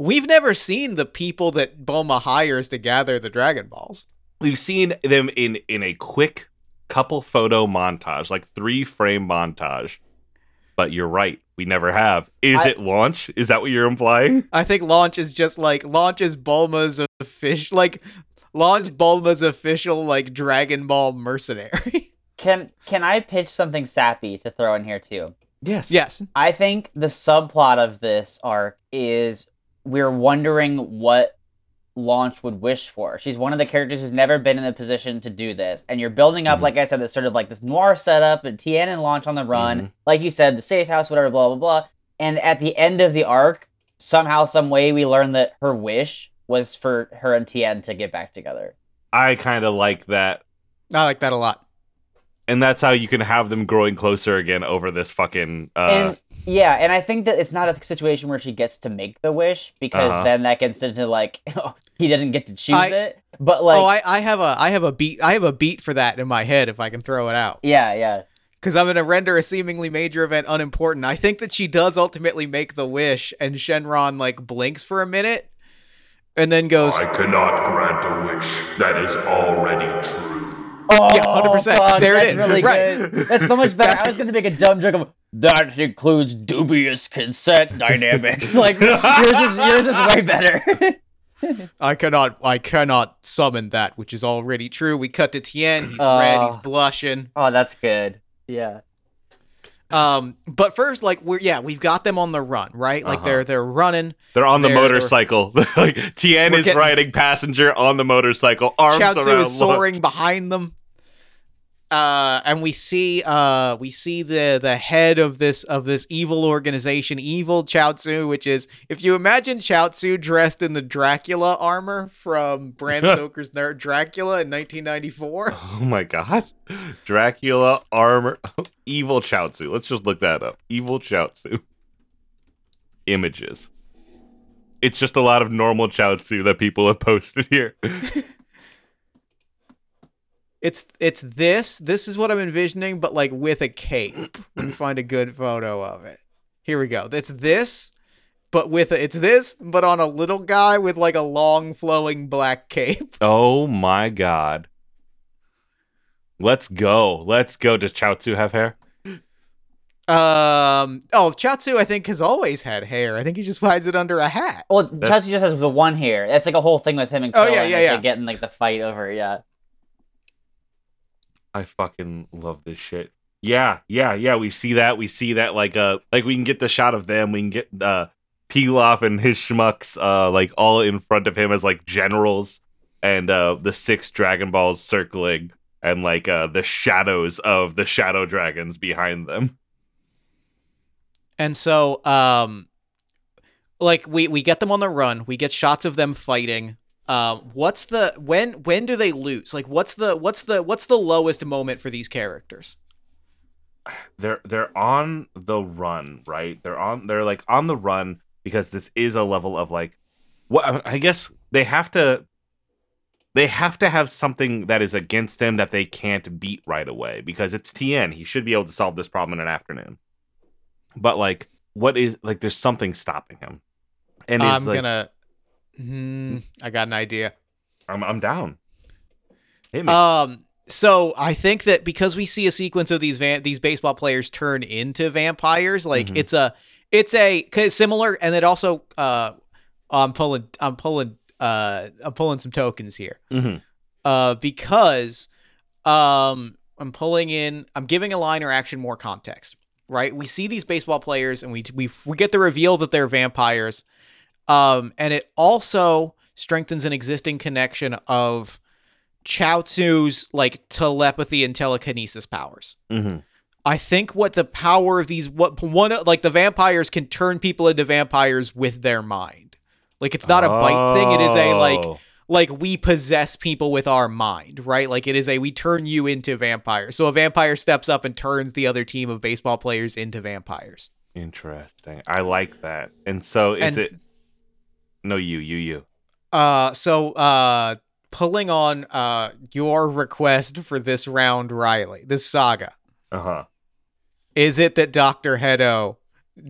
We've never seen the people that Bulma hires to gather the Dragon Balls. We've seen them in in a quick couple photo montage, like three frame montage. But you're right, we never have. Is I- it launch? Is that what you're implying? [LAUGHS] I think launch is just like launch is Bulma's official like launch Bulma's official like Dragon Ball mercenary. [LAUGHS] can can I pitch something sappy to throw in here too? Yes. yes. I think the subplot of this arc is we're wondering what Launch would wish for. She's one of the characters who's never been in the position to do this. And you're building up, Mhm. like I said, this sort of like this noir setup and Tien and Launch on the run. Like you said, the safe house, whatever, blah, blah, blah. And at the end of the arc, somehow, some way, we learn that her wish was for her and Tien to get back together. I kind of like that. I like that a lot. And that's how you can have them growing closer again over this fucking uh and yeah, and I think that it's not a situation where she gets to make the wish because Uh-huh. then that gets into like [LAUGHS] he didn't get to choose I- it. But like, oh, I, I have a I have a beat I have a beat for that in my head if I can throw it out. yeah, yeah. Because I'm gonna render a seemingly major event unimportant. I think that she does ultimately make the wish, and Shenron like blinks for a minute, and then goes, I cannot grant a wish that is already true. Oh, Yeah, 100%. fuck, There it that's. Really Right. good. That's so much [LAUGHS] better. I was gonna make a dumb joke of that includes dubious consent [LAUGHS] dynamics. like yours is yours is way better. [LAUGHS] "I cannot, I cannot summon that which is already true." We cut to Tien. He's red. He's Oh. blushing. oh, that's good. Yeah. Um, but first, like we're yeah, we've got them on the run, right? Like Uh-huh. they're they're running. they're on the they're- they're- motorcycle. [LAUGHS] like Tien is getting- riding passenger on the motorcycle, arms Chaozu around is soaring behind them. Uh, and we see uh, we see the the head of this of this evil organization, Evil Chaozu, which is if you imagine Chaozu dressed in the Dracula armor from Bram [LAUGHS] Stoker's Dracula in 1994. [LAUGHS] Oh my god. Dracula armor [LAUGHS] evil Chaozu. Let's just look that up. Evil Chaozu. Images. It's just a lot of normal Chaozu that people have posted here. It's it's this. This is what I'm envisioning, but like with a cape. [CLEARS THROAT] Let me find a good photo of it. Here we go. It's this, but with a, it's this, but on a little guy with like a long flowing black cape. [LAUGHS] oh my god. Let's go. Let's go. Does Chaozu have hair? Um. Oh, Chaozu, I think has always had hair. I think he just hides it under a hat. Well, Chaozu just has the one hair. That's like a whole thing with him and Oh, Krillin yeah, yeah, yeah. they get in like the fight over. Yeah. I fucking love this shit. Yeah, yeah, yeah. We see that. We see that. Like, uh, like we can get the shot of them. We can get uh, Pilaf and his schmucks, uh, like all in front of him as like generals, and uh, the six Dragon Balls circling, and like uh, the shadows of the Shadow Dragons behind them. And so, um, like we we get them on the run. We get shots of them fighting. Um, what's the when when do they lose? Like, what's the what's the what's the lowest moment for these characters? They're they're on the run, right? They're on. They're like on the run because this is a level of like, what I guess they have to. They have to have something that is against them that they can't beat right away because it's Tien. He should be able to solve this problem in an afternoon. But like, what is like? There's something stopping him, and I'm like, gonna. Hmm, I got an idea. I'm I'm down. Hit me. Um, so I think that because we see a sequence of these van- these baseball players turn into vampires, like Mhm. it's a it's a cause similar, and it also uh, I'm pulling I'm pulling uh I'm pulling some tokens here. Mhm. Uh, because um I'm pulling in I'm giving a line or action more context. Right, we see these baseball players, and we we we get the reveal that they're vampires. Um, and it also strengthens an existing connection of Chaozu's like telepathy and telekinesis powers. Mhm. I think what the power of these what one of- like the vampires can turn people into vampires with their mind. Like it's not a bite thing, it is a like Oh. like we possess people with our mind, right? Like it is a we turn you into vampires. So a vampire steps up and turns the other team of baseball players into vampires. Interesting. I like that. And so is And- it? No, you, you, you. Uh, so uh, pulling on uh your request for this round, Riley, this saga, Uh huh. is it that Doctor Hedo,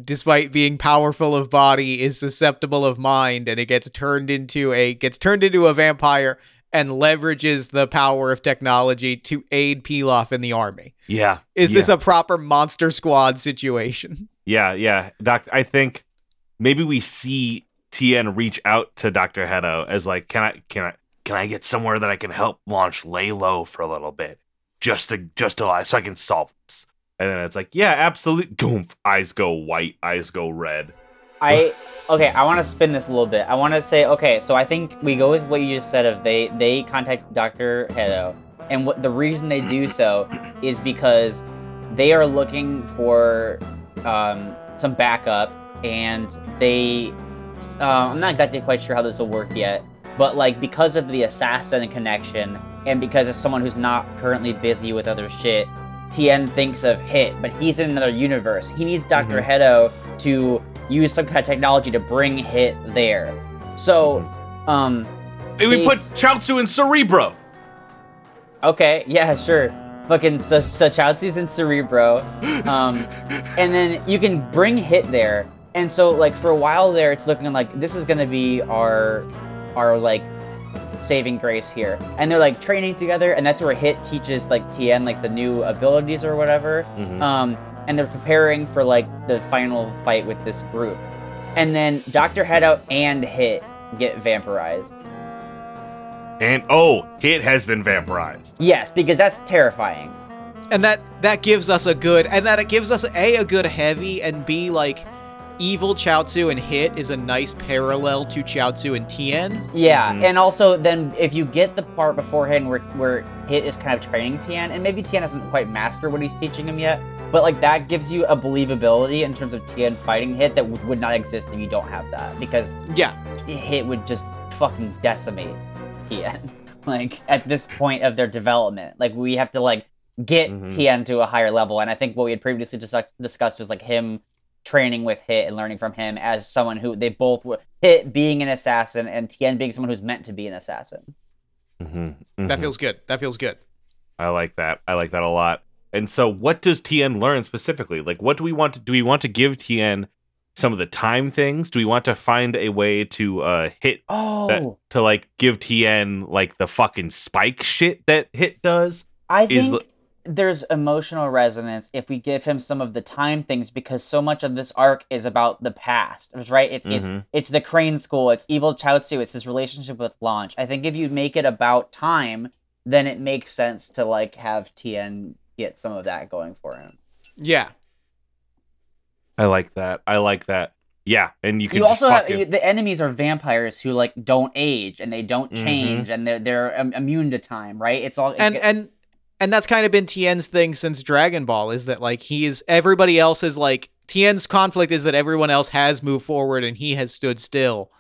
despite being powerful of body, is susceptible of mind, and it gets turned into a gets turned into a vampire and leverages the power of technology to aid Pilaf in the army? Yeah. Is yeah. this a proper Monster Squad situation? Yeah, yeah. Doc, I think maybe we see Tien reach out to Dr. Hedo as like, can I, can I, can I get somewhere that I can help launch lay low for a little bit, just to, just to, so I can solve this. And then it's like, yeah, absolutely. [LAUGHS] Goomph. Eyes go white. Eyes go red. I okay. I want to spin this a little bit. I want to say okay. So I think we go with what you just said of they they contact Doctor Hedo, and what the reason they do so [CLEARS THROAT] is because they are looking for um, some backup, and they uh, I'm not exactly quite sure how this will work yet, but like because of the assassin connection, and because of someone who's not currently busy with other shit, Tien thinks of Hit, but he's in another universe. He needs Doctor Hedo to use some kind of technology to bring Hit there. So, um, Hey, we put He's- Chaozu in Cerebro. okay, yeah, sure. Fucking so, so Chaozu's in Cerebro, um, and then you can bring Hit there, and so like for a while there, it's looking like this is gonna be our, our like saving grace here. And they're like training together, and that's where Hit teaches like Tien like the new abilities or whatever. Mhm. Um, and they're preparing for like the final fight with this group. And then Dr. Hedo and Hit get vampirized. And oh, Hit has been vampirized. Yes, because that's terrifying. and that that gives us a good and that it gives us a a good heavy and b like evil Chaozu and Hit is a nice parallel to Chaozu and Tien. Yeah, Mhm. and also then if you get the part beforehand where where Hit is kind of training Tien, and maybe Tien hasn't quite mastered what he's teaching him yet, but like that gives you a believability in terms of Tien fighting Hit that would, would not exist if you don't have that, because Yeah. Hit would just fucking decimate Tien. [LAUGHS] like at this point of their development, like we have to like get Mhm. Tien to a higher level, and I think what we had previously dis- discussed was like him training with Hit and learning from him as someone who they both were Hit being an assassin and Tien being someone who's meant to be an assassin. Mhm, That mhm. feels good. That feels good. I like that. I like that a lot. And so, what does Tien learn specifically? Like, what do we want to do? We want to give Tien some of the time things. Do we want to find a way to uh hit Oh, that to like give Tien like the fucking spike shit that hit does? I is think there's emotional resonance if we give him some of the time things because so much of this arc is about the past, right? It's Mhm. it's it's the Crane School, it's Evil Chaozu, it's his relationship with Launch. I think if you make it about time, then it makes sense to like have Tien get some of that going for him. Yeah. I like that. I like that. Yeah, and you can you also have fucking- the enemies are vampires who like don't age and they don't Mhm. change and they're they're um, immune to time, right? It's all and and and that's kind of been Tien's thing since Dragon Ball is that like he is everybody else is like Tien's conflict is that everyone else has moved forward and he has stood still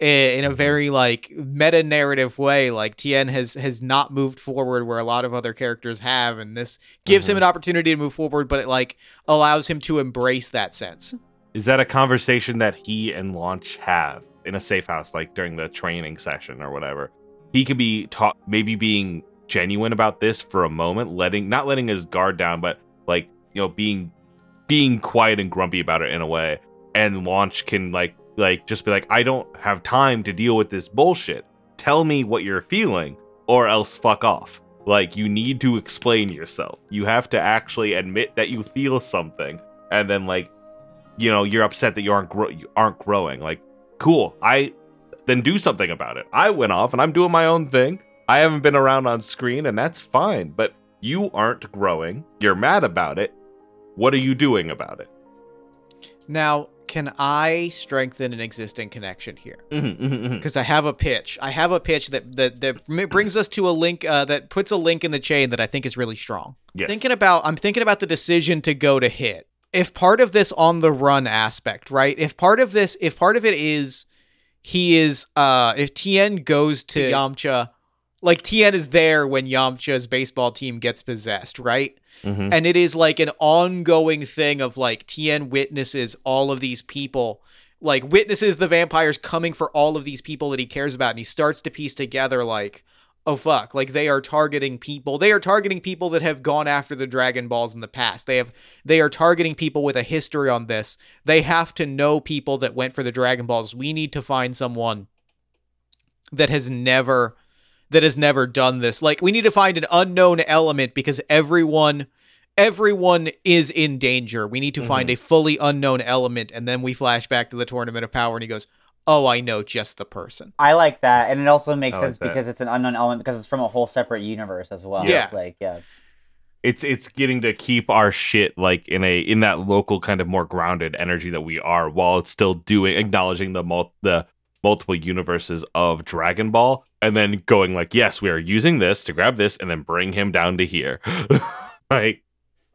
in a mm-hmm. very like meta narrative way. Like Tien has has not moved forward where a lot of other characters have and this gives him mm-hmm. an opportunity to move forward but it like allows him to embrace that sense. Is that a conversation that he and Launch have in a safe house, like during the training session or whatever? He could be taught, maybe being genuine about this for a moment, letting not letting his guard down, but like you know, being being quiet and grumpy about it in a way. And Launch can like like just be like, I don't have time to deal with this bullshit. Tell me what you're feeling, or else fuck off. Like you need to explain yourself. You have to actually admit that you feel something, and then like you know you're upset that you aren't gro- you aren't growing like cool i then do something about it i went off and i'm doing my own thing i haven't been around on screen and that's fine but you aren't growing you're mad about it what are you doing about it now can I strengthen an existing connection here because I have a pitch. I have a pitch that that that brings us to a link uh, that puts a link in the chain that I think is really strong. yes Thinking about, I'm thinking about the decision to go to hit. If part of this on the run aspect, right? If part of this, if part of it is he is, uh, if Tien goes to Yamcha, like Tien is there when Yamcha's baseball team gets possessed, right? Mhm. And it is like an ongoing thing of like Tien witnesses all of these people, like witnesses the vampires coming for all of these people that he cares about, and he starts to piece together like, oh fuck, like they are targeting people. They are targeting people that have gone after the Dragon Balls in the past. They have they are targeting people with a history on this. They have to know people that went for the Dragon Balls. We need to find someone that has never that has never done this. Like we need to find an unknown element because everyone everyone is in danger. We need to find mm-hmm. a fully unknown element and then we flash back to the tournament of power and he goes, "Oh, I know just the person." I like that, and it also makes I sense that. because it's an unknown element because it's from a whole separate universe as well. Yeah. like yeah. it's it's getting to keep our shit like in a in that local kind of more grounded energy that we are while it's still doing acknowledging the mul- the multiple universes of Dragon Ball and then going like yes we are using this to grab this and then bring him down to here. [LAUGHS] Like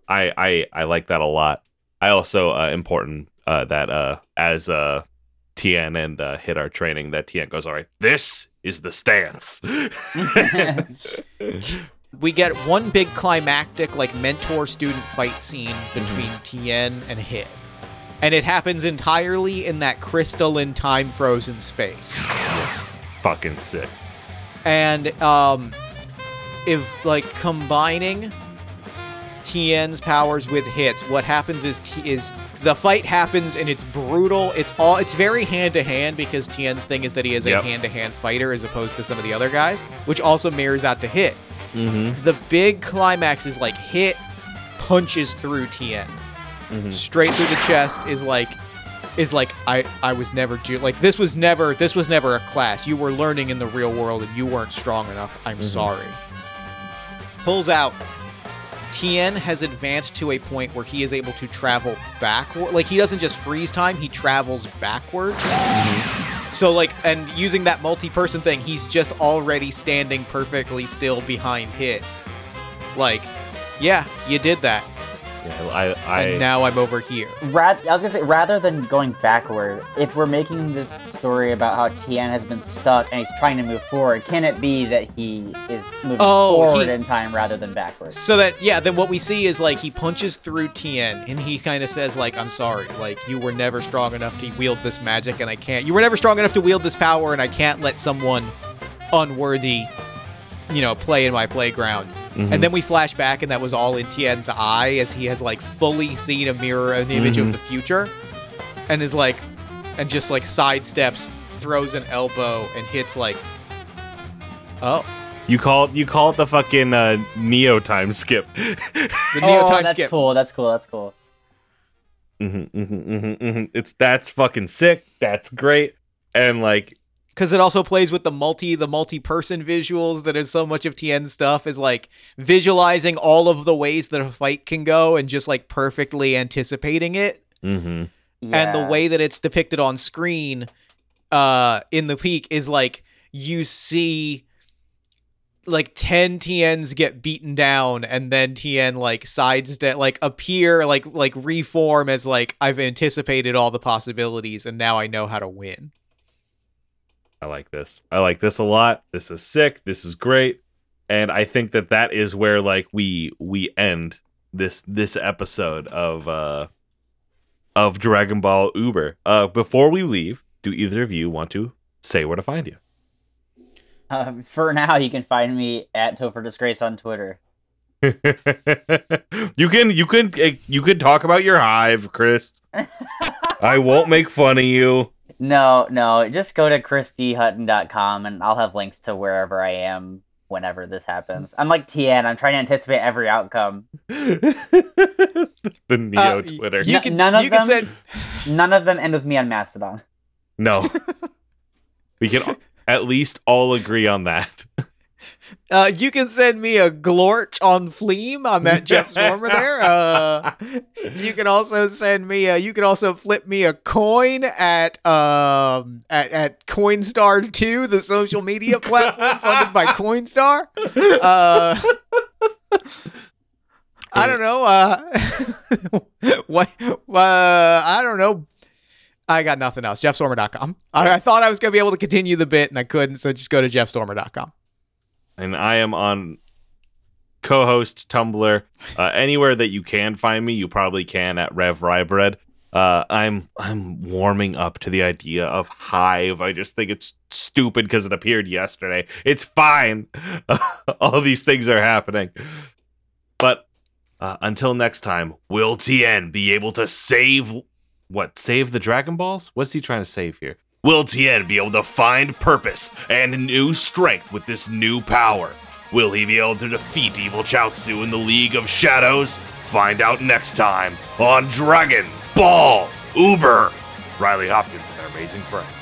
I I I like that a lot. I also uh important uh that uh as uh Tien and uh, hit our training that Tien goes all right this is the stance. [LAUGHS] We get one big climactic like mentor student fight scene between Tien and Hit. And it happens entirely in that crystalline time frozen space. yes. fucking sick And um if like combining Tien's powers with hits, what happens is T- is the fight happens and it's brutal. It's all it's very hand to hand because Tien's thing is that he is Yep. a hand to hand fighter as opposed to some of the other guys, which also mirrors out to hit. mm-hmm. The big climax is like hit punches through Tien. Mhm. Straight through the chest is like is like I I was never ju- like this was never this was never a class. You were learning in the real world and you weren't strong enough. I'm sorry. Pulls out. Tien has advanced to a point where he is able to travel backward. Like he doesn't just freeze time, he travels backwards. So like, and using that multi-person thing, he's just already standing perfectly still behind Hit. Like, yeah, you did that, Yeah, I, I, and now I'm over here. Rad- I was gonna say, rather than going backward, if we're making this story about how Tien has been stuck and he's trying to move forward, can it be that he is moving Oh, forward he- in time rather than backwards? So that yeah, then what we see is like he punches through Tien and he kind of says like I'm sorry, like you were never strong enough to wield this magic and I can't. You were never strong enough to wield this power and I can't let someone unworthy, you know, play in my playground. Mhm. And then we flash back and that was all in Tien's eye as he has like fully seen a mirror an image Mhm. of the future and is like and just like sidesteps, throws an elbow and hits like Oh, you call it, you call it the fucking uh, Neo time skip. [LAUGHS] the Neo oh, time that's skip. cool. That's cool. That's cool. Mm-hmm, mm-hmm, hmm hmm It's that's fucking sick. That's great. And like, because it also plays with the multi the multi-person visuals that is so much of Tien's stuff is like visualizing all of the ways that a fight can go and just like perfectly anticipating it. Hmm and the way that it's depicted on screen uh in the peak is like you see like 10 Tiens get beaten down and then Tien like sidestep like appear like like reform as like I've anticipated all the possibilities and now I know how to win. I like this. I like this a lot. This is sick. This is great. And I think that that is where like we we end this this episode of uh of Dragon Ball Uber. Uh before we leave, do either of you want to say where to find you? Uh, for now, you can find me at Topher Disgrace on Twitter. [LAUGHS] you can you can eh, you can talk about your hive, Chris. [LAUGHS] I won't make fun of you. No, no, just go to chrisdhutton.com and I'll have links to wherever I am whenever this happens. I'm like Tien, I'm trying to anticipate every outcome. [LAUGHS] the Neo Uh, Twitter. You N- can none of you can them- send None of them end with me on Mastodon. No. [LAUGHS] we can at least all agree on that. [LAUGHS] Uh, you can send me a glorch on Fleam. I'm at Jeff Stormer there. Uh, [LAUGHS] you can also send me. A, you can also flip me a coin at um at, at Coinstar Two, the social media platform funded by Coinstar. Uh, I don't know. Uh, [LAUGHS] what? Uh, I don't know. I got nothing else. JeffStormer.com. I, I thought I was gonna be able to continue the bit and I couldn't, so just go to JeffStormer.com. and I am on co-host Tumblr. Uh, anywhere that you can find me, you probably can at Rev Ryebread. Uh, I'm I'm warming up to the idea of Hive. I just think it's stupid because it appeared yesterday. It's fine. [LAUGHS] All these things are happening, but uh, until next time, will Tien be able to save what? Save the Dragon Balls? What's he trying to save here? Will Tien be able to find purpose and new strength with this new power? Will he be able to defeat evil Chaozu in the League of Shadows? Find out next time on Dragon Ball Uber. Riley Hopkins and their amazing friends.